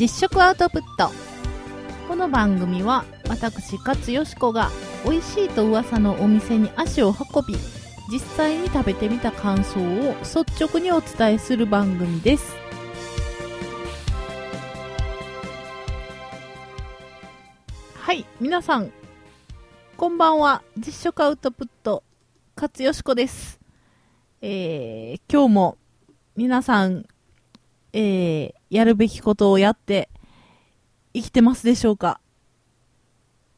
実食アウトプット。この番組は私勝よしこが美味しいと噂のお店に足を運び実際に食べてみた感想を率直にお伝えする番組です。はい皆さんこんばんは。実食アウトプット勝よしこです。えー、今日も皆さんえー、やるべきことをやって生きてますでしょうか？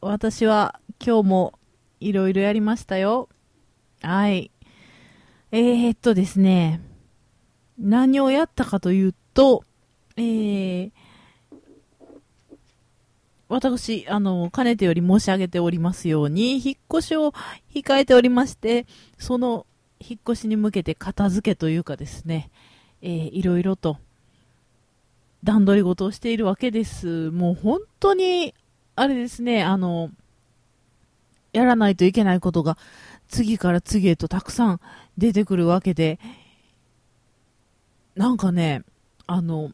私は今日もいろいろやりましたよ。はい。えー、っとですね、何をやったかというと、えー、私、あの、かねてより申し上げておりますように、引っ越しを控えておりまして、その引っ越しに向けて片付けというかですね、えー、いろいろと段取り事をしているわけです。もう本当に、あれですね、あの、やらないといけないことが次から次へとたくさん出てくるわけで、なんかね、あの、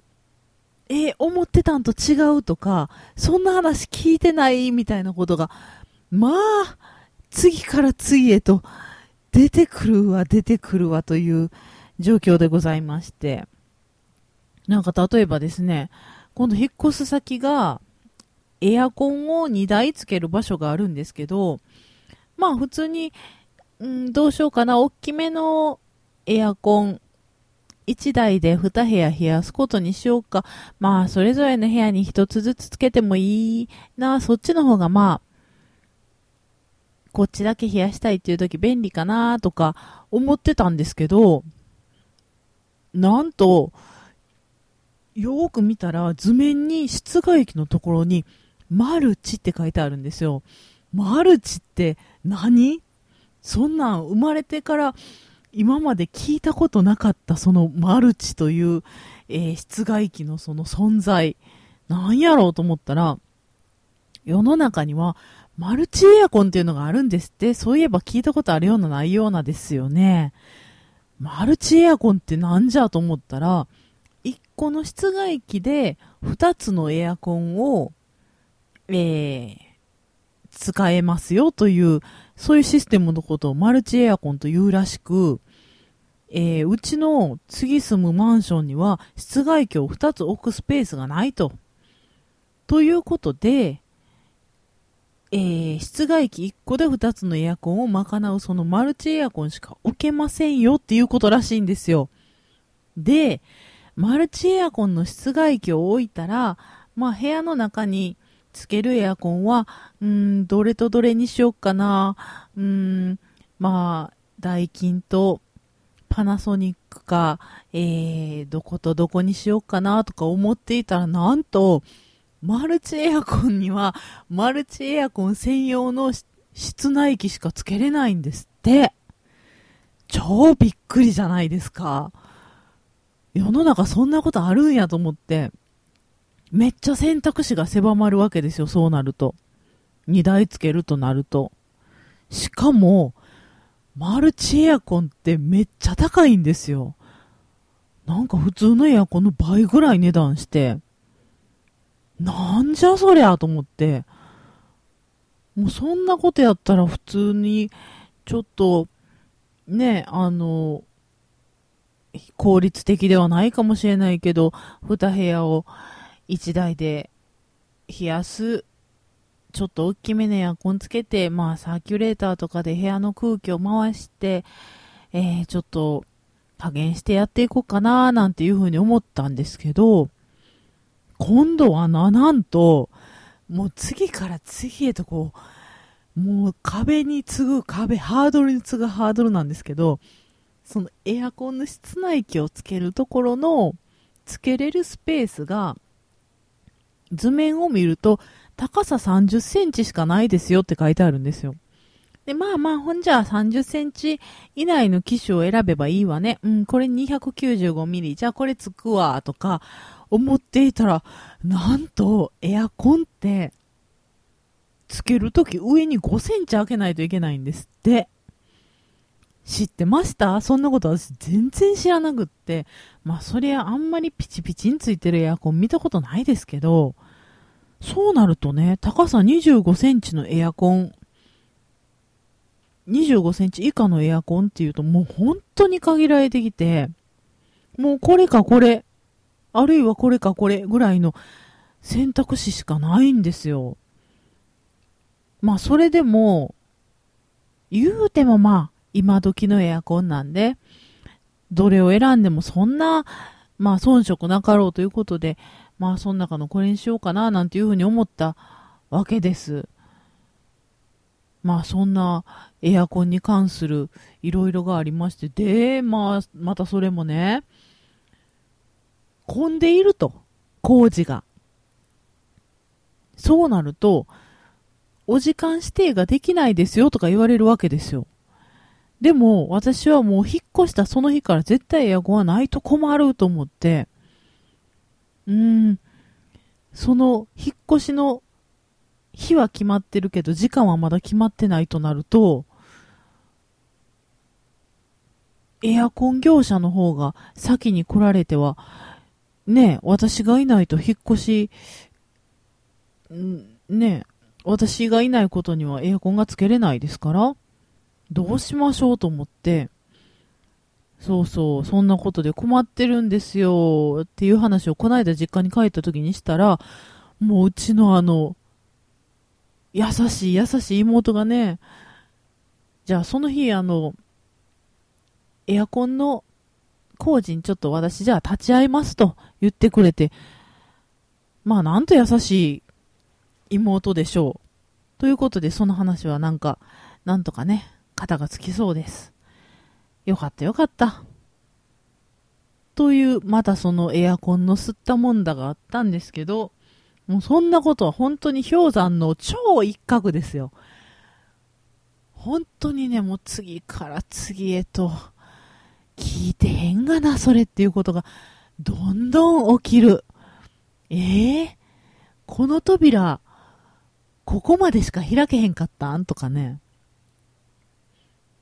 え思ってたんと違うとか、そんな話聞いてないみたいなことが、まあ、次から次へと出てくるわ、出てくるわという状況でございまして。なんか例えばですね、今度引っ越す先が、エアコンを2台つける場所があるんですけど、まあ普通に、うん、どうしようかな、大きめのエアコン、1台で2部屋冷やすことにしようか。まあ、それぞれの部屋に1つずつつけてもいいな、そっちの方がまあ、こっちだけ冷やしたいっていう時便利かなとか思ってたんですけど、なんと、よーく見たら図面に室外機のところにマルチって書いてあるんですよ。マルチって何？そんなん生まれてから今まで聞いたことなかったそのマルチという、えー、室外機のその存在。なんやろうと思ったら、世の中にはマルチエアコンっていうのがあるんですって、そういえば聞いたことあるようなないようなですよね。マルチエアコンってなんじゃと思ったら、1個の室外機で2つのエアコンを、えー、使えますよという、そういうシステムのことをマルチエアコンというらしく、えー、うちの次住むマンションには室外機を2つ置くスペースがないと。ということで、えー、室外機1個で2つのエアコンを賄うそのマルチエアコンしか置けませんよっていうことらしいんですよ。で、マルチエアコンの室外機を置いたら、まあ部屋の中につけるエアコンは、うん、どれとどれにしよっかな、うん、まあ、ダイキンとパナソニックか、えー、どことどこにしようかなとか思っていたら、なんと、マルチエアコンには、マルチエアコン専用の室内機しかつけれないんですって。超びっくりじゃないですか。世の中そんなことあるんやと思って、めっちゃ選択肢が狭まるわけですよ、そうなると。2台つけるとなると。しかも、マルチエアコンってめっちゃ高いんですよ。なんか普通のエアコンの倍ぐらい値段して、なんじゃそりゃと思って、もうそんなことやったら普通に、ちょっと、ね、あの、効率的ではないかもしれないけど、2部屋を1台で冷やす、ちょっと大きめのエアコンつけて、まあサーキュレーターとかで部屋の空気を回して、えー、ちょっと加減してやっていこうかななんていうふうに思ったんですけど、今度はな、なんと、もう次から次へとこう、もう壁に次ぐ壁、ハードルに次ぐハードルなんですけど、そのエアコンの室内機をつけるところの、つけれるスペースが、図面を見ると、高さ30センチしかないですよって書いてあるんですよ。で、まあまあ、ほんじゃあ30センチ以内の機種を選べばいいわね。うん、これ295ミリ。じゃあこれつくわ、とか思っていたら、なんと、エアコンって、つけるとき上に5センチ開けないといけないんですって。知ってました？そんなこと私全然知らなくって。まあそりゃあんまりピチピチについてるエアコン見たことないですけど、そうなるとね、高さ25センチのエアコン、25センチ以下のエアコンっていうともう本当に限られてきて、もうこれかこれ、あるいはこれかこれぐらいの選択肢しかないんですよ。まあそれでも、言うてもまあ、今時のエアコンなんで、どれを選んでもそんな、まあ遜色なかろうということで、まあその中のこれにしようかななんていうふうに思ったわけです。まあそんなエアコンに関するいろいろがありまして、で、まあまたそれもね、混んでいると、工事が。そうなると、お時間指定ができないですよとか言われるわけですよ。でも、私はもう引っ越したその日から絶対エアコンはないと困ると思って、うーん、その引っ越しの日は決まってるけど、時間はまだ決まってないとなると、エアコン業者の方が先に来られては、ねえ私がいないと引っ越し、ねえ私がいないことにはエアコンがつけれないですから、どうしましょうと思って、そうそう、そんなことで困ってるんですよっていう話をこの間実家に帰った時にしたら、もううちのあの、優しい優しい妹がね、じゃあその日あの、エアコンの工事にちょっと私じゃあ立ち会いますと言ってくれて、まあなんと優しい妹でしょう。ということでその話はなんか、なんとかね、肩がつきそうです。よかったよかった。という、またそのエアコンの吸ったもんだがあったんですけど、もうそんなことは本当に氷山の超一角ですよ。本当にね、もう次から次へと、聞いてへんがな、それっていうことが、どんどん起きる。ええー、この扉、ここまでしか開けへんかったん？とかね。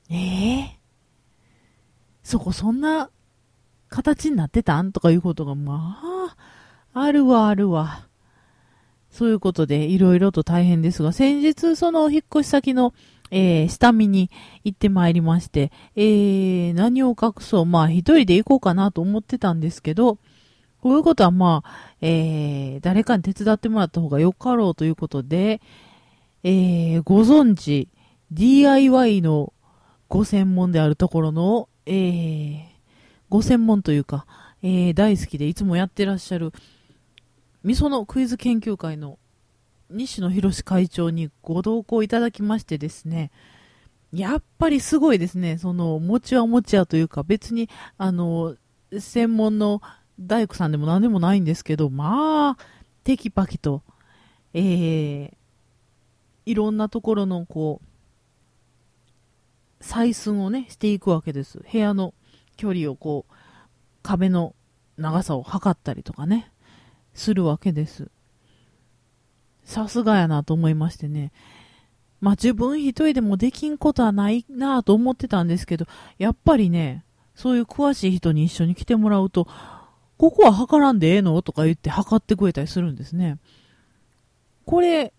ええ、そこそんな形になってたん？とかいうことが、まあ、あるわ、あるわ。そういうことで、いろいろと大変ですが、先日、その引っ越し先の、えー、下見に行ってまいりまして、えー、何を隠そう、まあ、一人で行こうかなと思ってたんですけど、こういうことはまあ、えー、誰かに手伝ってもらった方がよかろうということで、えー、ご存知、DIY のご専門であるところの、えー、ご専門というか、えー、大好きでいつもやってらっしゃる、味噌のクイズ研究会の西野博会長にご同行いただきましてですね、やっぱりすごいですね、その、持ちは持ちやというか、別に、あの、専門の大工さんでも何でもないんですけど、まあ、テキパキと、えー、いろんなところの、こう、採寸をね、していくわけです。部屋の距離をこう、壁の長さを測ったりとかね、するわけです。さすがやなと思いましてね。まあ自分一人でもできんことはないなと思ってたんですけど、やっぱりね、そういう詳しい人に一緒に来てもらうと、ここは測らんでええの？とか言って測ってくれたりするんですね。これ、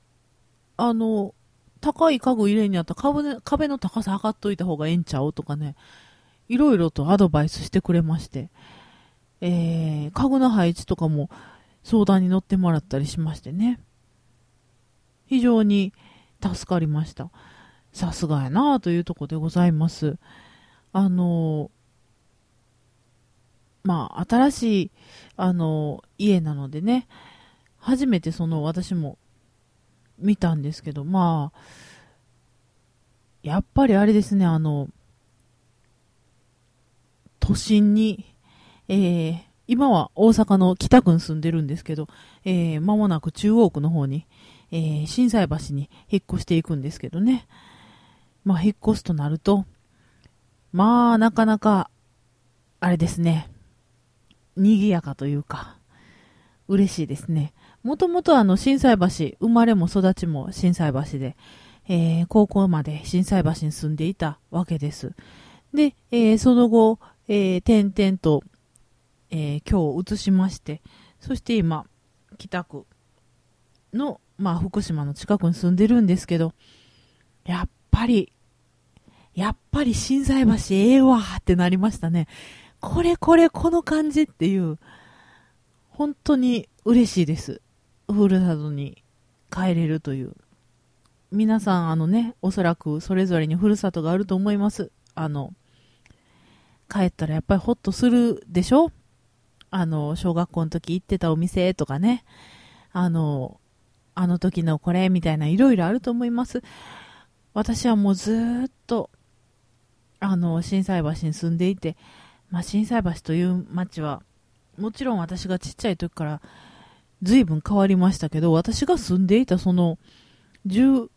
あの、高い家具入れにあった壁壁の高さ測っといた方がええんちゃうとかね、いろいろとアドバイスしてくれまして、えー、家具の配置とかも相談に乗ってもらったりしましてね。非常に助かりました。さすがやなというとこでございます。あのまあ、新しい、あの家なのでね、初めてその私も見たんですけど、まあ、やっぱりあれですね、あの、都心に、えー、今は大阪の北区に住んでるんですけど、えー、間もなく中央区の方に、えー、震災橋に引っ越していくんですけどね。まあ、引っ越すとなると、まあ、なかなか、あれですね、賑やかというか、嬉しいですね。もともとあの、震災橋、生まれも育ちも震災橋で、えー、高校まで震災橋に住んでいたわけです。で、えー、その後、えー、点々と、えー、今日移しまして、そして今、北区の、まあ、福島の近くに住んでるんですけど、やっぱり、やっぱり心斎橋ええわってなりましたね。これこれこの感じっていう、本当に嬉しいです。ふるさとに帰れるという。皆さん、あのね、おそらくそれぞれにふるさとがあると思います。あの、帰ったらやっぱりホッとするでしょ？あの、小学校の時行ってたお店とかね。あの、あの時のこれみたいないろいろあると思います。私はもうずっと、あの、震災橋に住んでいて、まあ、震災橋という街は、もちろん私がちっちゃい時から随分変わりましたけど、私が住んでいたその18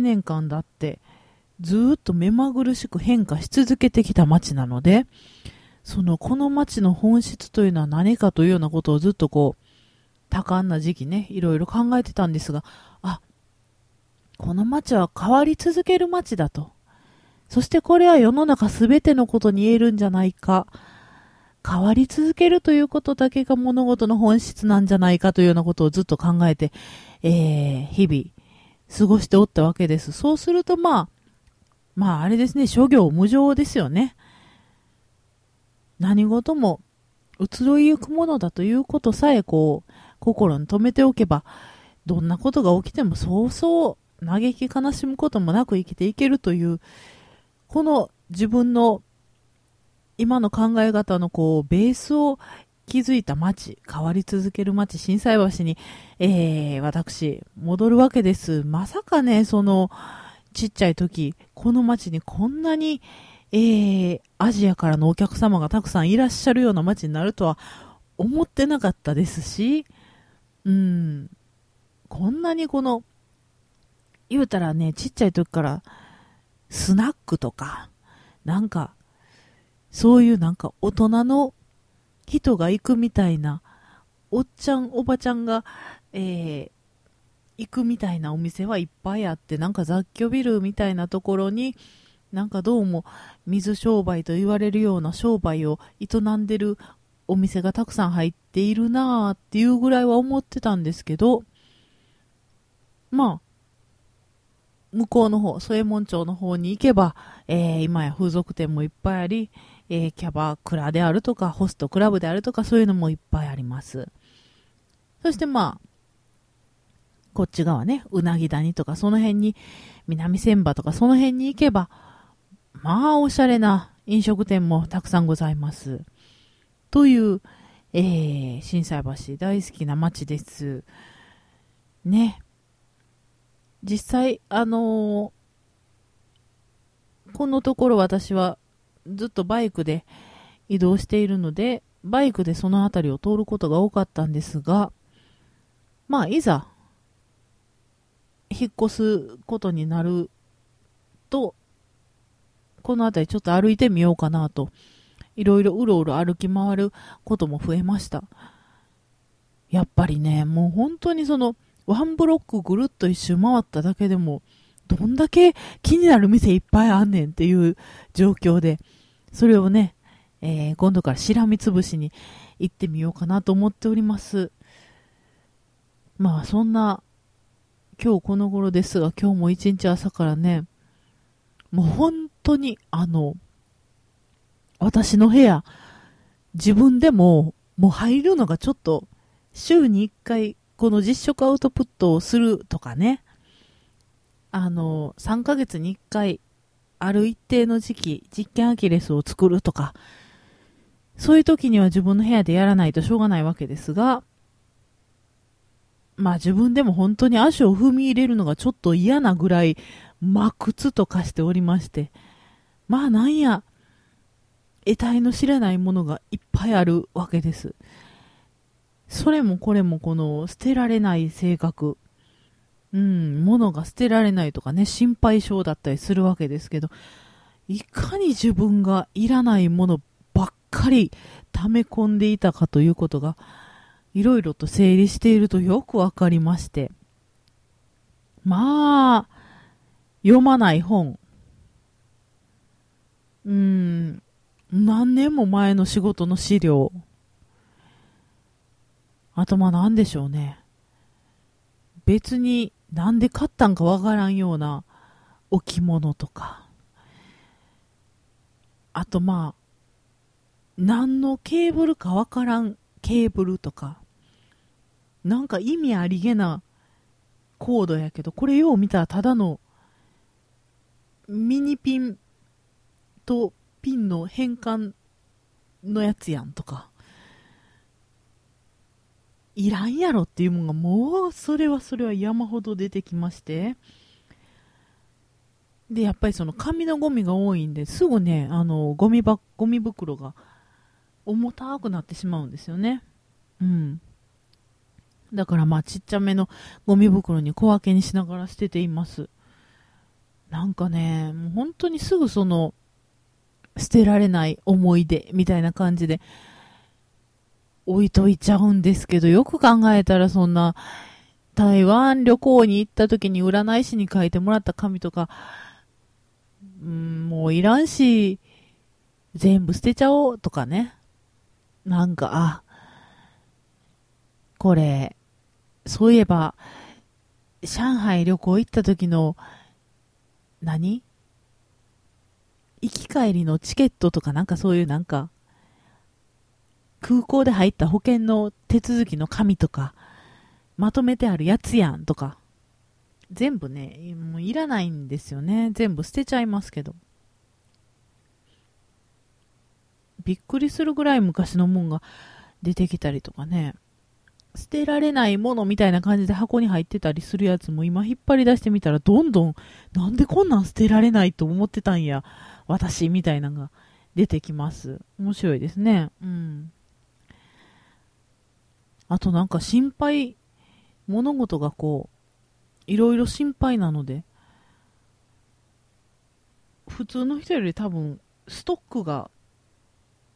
年間だって、ずっと目まぐるしく変化し続けてきた街なので、その、この街の本質というのは何かというようなことをずっとこう、多感な時期ね、いろいろ考えてたんですが、あ、この街は変わり続ける街だと。そしてこれは世の中すべてのことに言えるんじゃないか。変わり続けるということだけが物事の本質なんじゃないかというようなことをずっと考えて、えー、日々過ごしておったわけです。そうするとまあ、まああれですね、諸行無常ですよね。何事も移ろいゆくものだということさえこう、心に留めておけば、どんなことが起きてもそうそう嘆き悲しむこともなく生きていけるという、この自分の今の考え方のこう、ベースを築いた街、変わり続ける街、震災橋に、えー、私、戻るわけです。まさかね、その、ちっちゃい時、この街にこんなに、えー、アジアからのお客様がたくさんいらっしゃるような街になるとは思ってなかったですし、うん、こんなにこの、言うたらね、ちっちゃい時から、スナックとか、なんか、そういうなんか大人の人が行くみたいな、おっちゃん、おばちゃんが、えー、行くみたいなお店はいっぱいあって、なんか雑居ビルみたいなところに、なんかどうも水商売と言われるような商売を営んでるお店がたくさん入っているなーっていうぐらいは思ってたんですけど、まあ、向こうの方、添右衛門町の方に行けば、えー、今や風俗店もいっぱいあり、えー、キャバクラであるとか、ホストクラブであるとか、そういうのもいっぱいあります。そしてまあ、こっち側ね、うなぎ谷とか、その辺に、南千葉とか、その辺に行けば、まあ、おしゃれな飲食店もたくさんございます。という、えー、震災橋大好きな街です。ね。実際、あのー、このところ私はずっとバイクで移動しているので、バイクでその辺りを通ることが多かったんですが、まあ、いざ、引っ越すことになると、この辺りちょっと歩いてみようかなと、いろいろうろうろ歩き回ることも増えました。やっぱりね、もう本当にその、ワンブロックぐるっと一周回っただけでも、どんだけ気になる店いっぱいあんねんっていう状況で、それをね、えー、今度からしらみつぶしに行ってみようかなと思っております。まあそんな、今日この頃ですが、今日も一日朝からね、もう本当にあの、私の部屋、自分でももう入るのがちょっと週に1回この実食アウトプットをするとかね、あの、3ヶ月に1回、ある一定の時期、実験アキレスを作るとか、そういう時には自分の部屋でやらないとしょうがないわけですが、まあ自分でも本当に足を踏み入れるのがちょっと嫌なぐらい、真靴と化しておりまして、まあなんや、得体の知れないものがいっぱいあるわけです。それもこれもこの捨てられない性格。うん、物が捨てられないとかね、心配性だったりするわけですけど、いかに自分がいらないものばっかり溜め込んでいたかということが、いろいろと整理しているとよくわかりまして。まあ、読まない本。うん、何年も前の仕事の資料。あとまあ何でしょうね。別になんで買ったんかわからんような置物とか。あとまあ、何のケーブルかわからんケーブルとか。なんか意味ありげなコードやけど、これよう見たらただのミニピンとピンの変換のやつやんとか。いらんやろっていうもんがもうそれはそれは山ほど出てきまして。でやっぱりその紙のゴミが多いんですぐねあのゴミばゴミ袋が重たくなってしまうんですよね。うん。だからまあちっちゃめのゴミ袋に小分けにしながら捨てています。なんかねもう本当にすぐその捨てられない思い出みたいな感じで置いといちゃうんですけど、よく考えたらそんな、台湾旅行に行った時に占い師に書いてもらった紙とか、うん、もういらんし、全部捨てちゃおうとかね。なんか、あ、これ、そういえば、上海旅行行った時の、何？行き帰りのチケットとかなんかそういうなんか、空港で入った保険の手続きの紙とか、まとめてあるやつやんとか、全部ね、もういらないんですよね。全部捨てちゃいますけど。びっくりするぐらい昔のもんが出てきたりとかね。捨てられないものみたいな感じで箱に入ってたりするやつも今引っ張り出してみたらどんどんなんでこんなん捨てられないと思ってたんや私みたいなのが出てきます面白いですねうんあとなんか心配、物事がこう、いろいろ心配なので、普通の人より多分、ストックが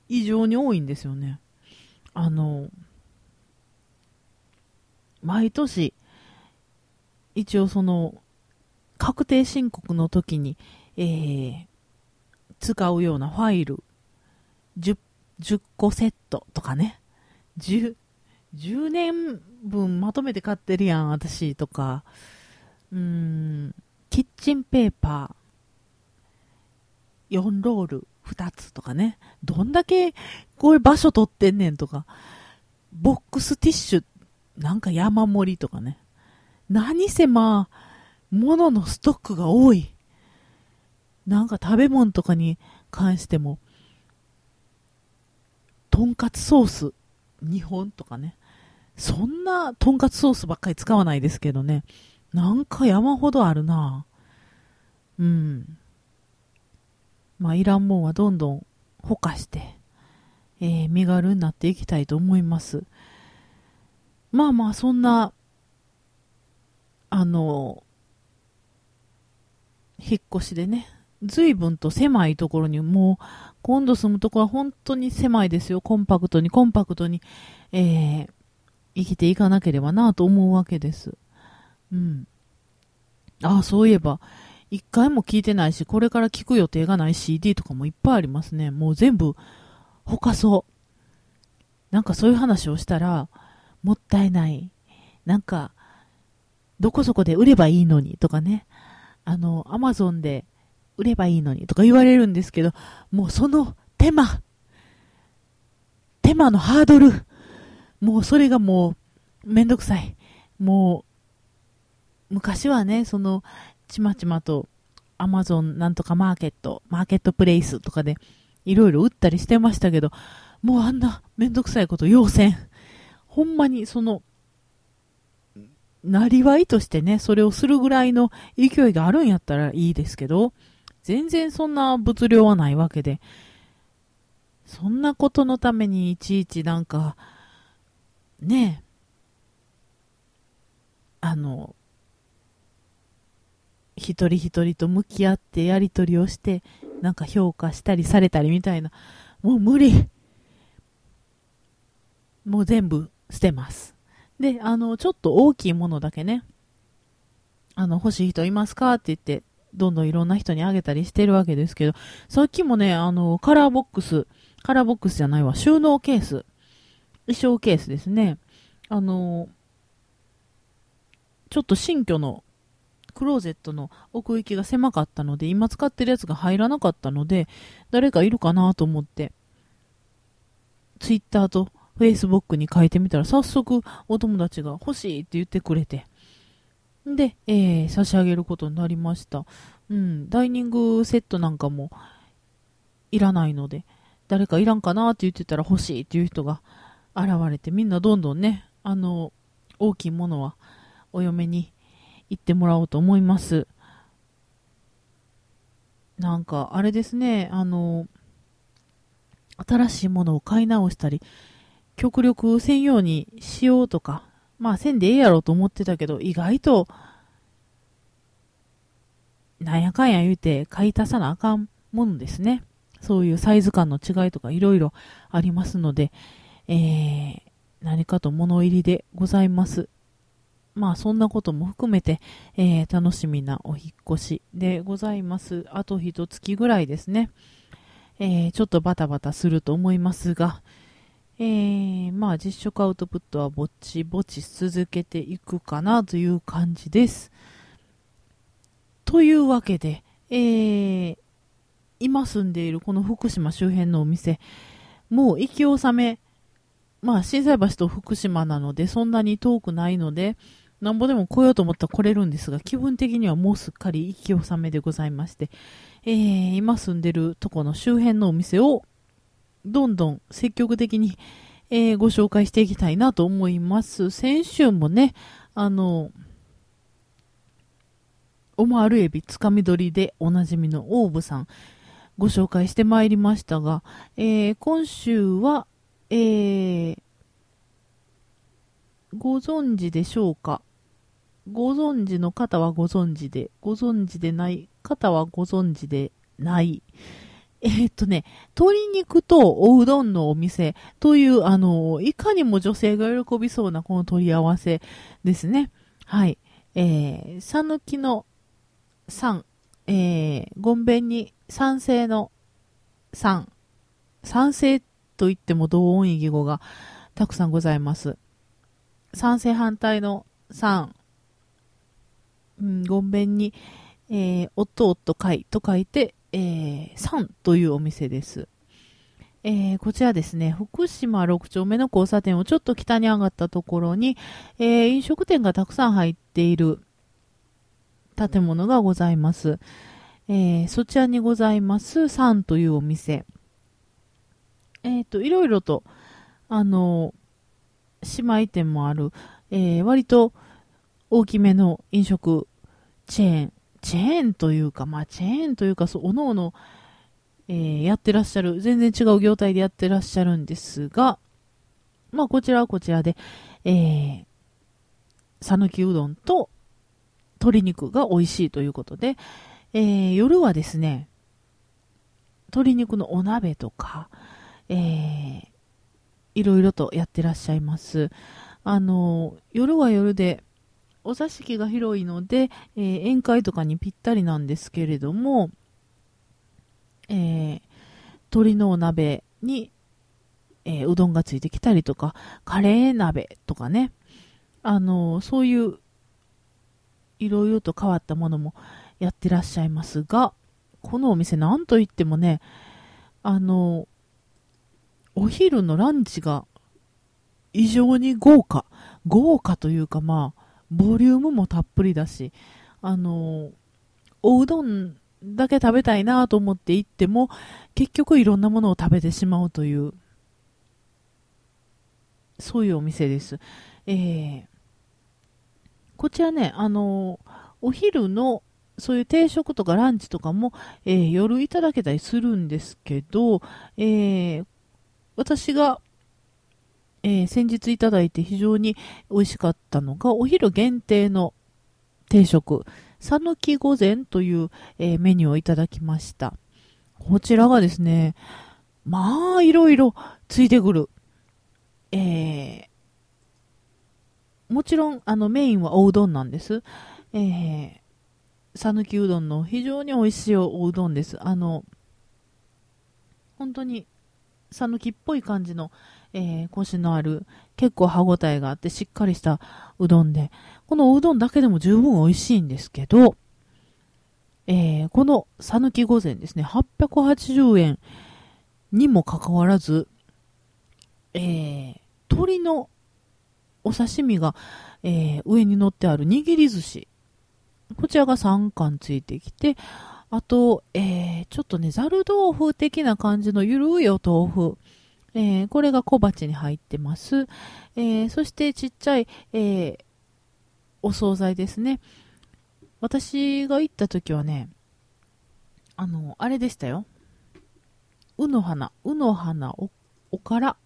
異常に多いんですよね。あの、毎年、一応その、確定申告の時に、えー、使うようなファイル10、10個セットとかね、10、10年分まとめて買ってるやん、私とか。うん、キッチンペーパー、4ロール2つとかね。どんだけこれ場所取ってんねんとか。ボックスティッシュ、なんか山盛りとかね。何せまあ、物のストックが多い。なんか食べ物とかに関しても、とんかつソース2本とかね。そんなとんかつソースばっかり使わないですけどね。なんか山ほどあるなうん。まあ、いらんもんはどんどんほかして、えー、身軽になっていきたいと思います。まあまあ、そんな、あの、引っ越しでね、随分と狭いところに、もう、今度住むところは本当に狭いですよ。コンパクトに、コンパクトに、えー、生きていかなければなと思うわけです。うん。ああ、そういえば、一回も聞いてないし、これから聞く予定がない CD とかもいっぱいありますね。もう全部、ほかそう。なんかそういう話をしたら、もったいない。なんか、どこそこで売ればいいのにとかね。あの、アマゾンで売ればいいのにとか言われるんですけど、もうその手間、手間のハードル、もうそれがもう、めんどくさい。もう、昔はね、その、ちまちまと、アマゾンなんとかマーケット、マーケットプレイスとかで、いろいろ売ったりしてましたけど、もうあんなめんどくさいこと要せん。ほんまにその、なりわいとしてね、それをするぐらいの勢いがあるんやったらいいですけど、全然そんな物量はないわけで、そんなことのためにいちいちなんか、ねあの、一人一人と向き合ってやり取りをして、なんか評価したりされたりみたいな、もう無理。もう全部捨てます。で、あの、ちょっと大きいものだけね、あの、欲しい人いますかって言って、どんどんいろんな人にあげたりしてるわけですけど、さっきもね、あの、カラーボックス、カラーボックスじゃないわ、収納ケース、衣装ケースですね。あの、ちょっと新居のクローゼットの奥行きが狭かったので、今使ってるやつが入らなかったので、誰かいるかなと思って、ツイッターとフェイスブックに書いてみたら、早速お友達が欲しいって言ってくれて、で、えー、差し上げることになりました。うん、ダイニングセットなんかもいらないので、誰かいらんかなって言ってたら欲しいっていう人が現れて、みんなどんどんね、あの、大きいものはお嫁に行ってもらおうと思います。なんか、あれですね、あの、新しいものを買い直したり、極力せんようにしようとか、まあせんでええやろうと思ってたけど、意外と、なんやかんや言うて買い足さなあかんもんですね。そういうサイズ感の違いとかいろいろありますので、えー、何かと物入りでございます。まあそんなことも含めて、えー、楽しみなお引越しでございます。あと一月ぐらいですね。えー、ちょっとバタバタすると思いますが、えー、まあ実食アウトプットはぼちぼち続けていくかなという感じです。というわけで、えー、今住んでいるこの福島周辺のお店、もう息納め、まあ震災橋と福島なのでそんなに遠くないので、なんぼでも来ようと思ったら来れるんですが、気分的にはもうすっかり息納めでございまして、えー、今住んでるとこの周辺のお店をどんどん積極的に、えー、ご紹介していきたいなと思います。先週もね、あの、オマールエビつかみ取りでおなじみのオーブさん、ご紹介してまいりましたが、えー、今週は、えー、ご存知でしょうか？ご存知の方はご存知で、ご存知でない方はご存知でない。えー、っとね、鶏肉とおうどんのお店という、あの、いかにも女性が喜びそうなこの取り合わせですね。はい。えー、さぬきの3、えー、ごんべんに賛成の3、賛成と言っても同音異義語がたくさんございます。賛成反対の3、うん、ごんべんに、えー、おっとおっと会と書いて、えー、サンというお店です。えー、こちらですね、福島6丁目の交差点をちょっと北に上がったところに、えー、飲食店がたくさん入っている建物がございます。えー、そちらにございます、サンというお店。えっ、と、いろいろと、あの、姉妹店もある、え割と大きめの飲食チェーンチェーンというか、まあ、チェーンというか、そう、おのおの、えー、やってらっしゃる、全然違う業態でやってらっしゃるんですが、まあ、こちらはこちらで、えー、讃岐うどんと鶏肉が美味しいということで、えー、夜はですね、鶏肉のお鍋とか、えー、いろいろとやってらっしゃいます。あの、夜は夜で、お座敷が広いので、えー、宴会とかにぴったりなんですけれども、えー、鶏のお鍋に、えー、うどんがついてきたりとか、カレー鍋とかね、あのそういう、いろいろと変わったものもやってらっしゃいますが、このお店なんといってもね、あのお昼のランチが異常に豪華。豪華というかまあ、ボリュームもたっぷりだし、あの、おうどんだけ食べたいなと思って行っても、結局いろんなものを食べてしまうという、そういうお店です。えー、こちらね、あの、お昼のそういう定食とかランチとかも、えー、夜いただけたりするんですけど、えー、私がえー、先日いただいて非常に美味しかったのが、お昼限定の定食、さぬき御膳という、えー、メニューをいただきました。こちらがですね、まあ、いろいろついてくる。えー、もちろん、あの、メインはおうどんなんです。えー、讃岐うどんの非常に美味しいおうどんです。あの、本当に讃岐っぽい感じの、えー、コシのある、結構歯ごたえがあってしっかりしたうどんで、このうどんだけでも十分美味しいんですけど、えー、この讃岐御膳ですね、880円にもかかわらず、えー、鶏のお刺身が、えー、上に乗ってある握り寿司。こちらが3貫ついてきて、あと、えー、ちょっとね、ざる豆腐的な感じのゆるいお豆腐。えー、これが小鉢に入ってます。えー、そしてちっちゃい、えー、お惣菜ですね。私が行った時はね、あの、あれでしたよ。うの花、うの花、お、おから。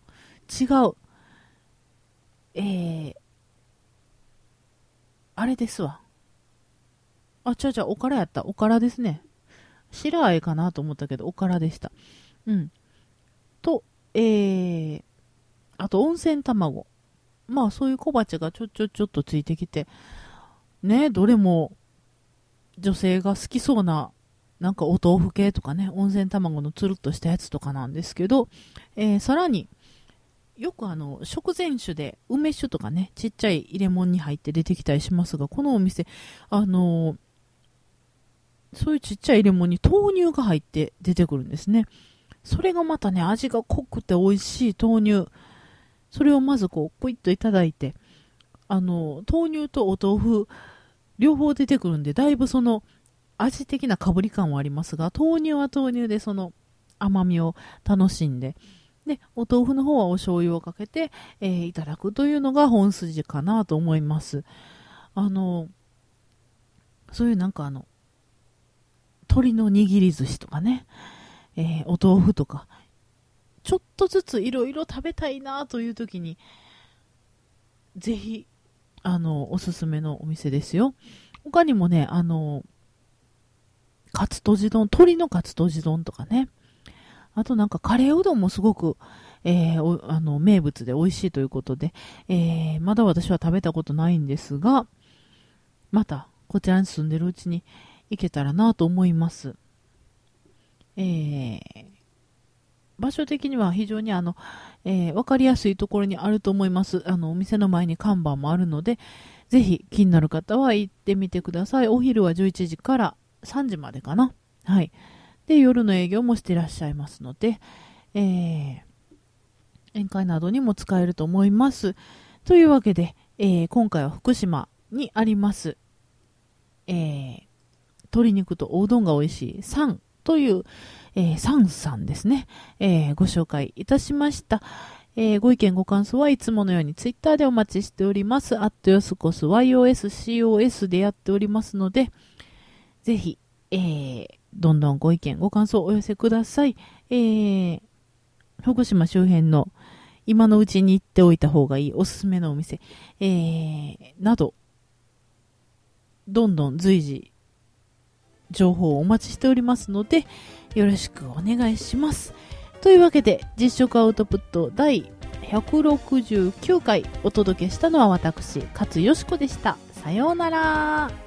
違う。えー、あれですわ。あ、ちゃちゃ、おからやった。おからですね。白あえかなと思ったけど、おからでした。うん。と、えー、あと温泉卵。まあそういう小鉢がちょちょちょっとついてきて、ね、どれも女性が好きそうな、なんかお豆腐系とかね、温泉卵のつるっとしたやつとかなんですけど、えー、さらに、よくあの、食前酒で梅酒とかね、ちっちゃい入れ物に入って出てきたりしますが、このお店、あのー、そういうちっちゃい入れ物に豆乳が入って出てくるんですね。それがまたね、味が濃くて美味しい豆乳。それをまずこう、ポイッといただいて、あの、豆乳とお豆腐、両方出てくるんで、だいぶその、味的なかぶり感はありますが、豆乳は豆乳でその甘みを楽しんで、で、お豆腐の方はお醤油をかけて、えー、いただくというのが本筋かなと思います。あの、そういうなんかあの、鶏の握り寿司とかね、えー、お豆腐とか、ちょっとずついろいろ食べたいなという時に、ぜひ、あの、おすすめのお店ですよ。他にもね、あの、カツとじ丼、鶏のカツとじ丼とかね、あとなんかカレーうどんもすごく、えー、あの、名物で美味しいということで、えー、まだ私は食べたことないんですが、また、こちらに住んでるうちに行けたらなと思います。えー、場所的には非常にあの、えー、わかりやすいところにあると思います。あの、お店の前に看板もあるので、ぜひ気になる方は行ってみてください。お昼は11時から3時までかな。はい。で、夜の営業もしてらっしゃいますので、えー、宴会などにも使えると思います。というわけで、えー、今回は福島にあります、えー、鶏肉とおうどんが美味しいサンという、えー、サンさんですね、えー、ご紹介いたしました。えー、ご意見ご感想はいつものようにツイッターでお待ちしております。アットヨスコス YOSCOS でやっておりますので、ぜひ、えー、どんどんご意見、ご感想をお寄せください。えー、福島周辺の今のうちに行っておいた方がいいおすすめのお店、えー、など、どんどん随時、情報をお待ちしておりますので、よろしくお願いします。というわけで、実食アウトプット第169回お届けしたのは私、勝よしこでした。さようなら。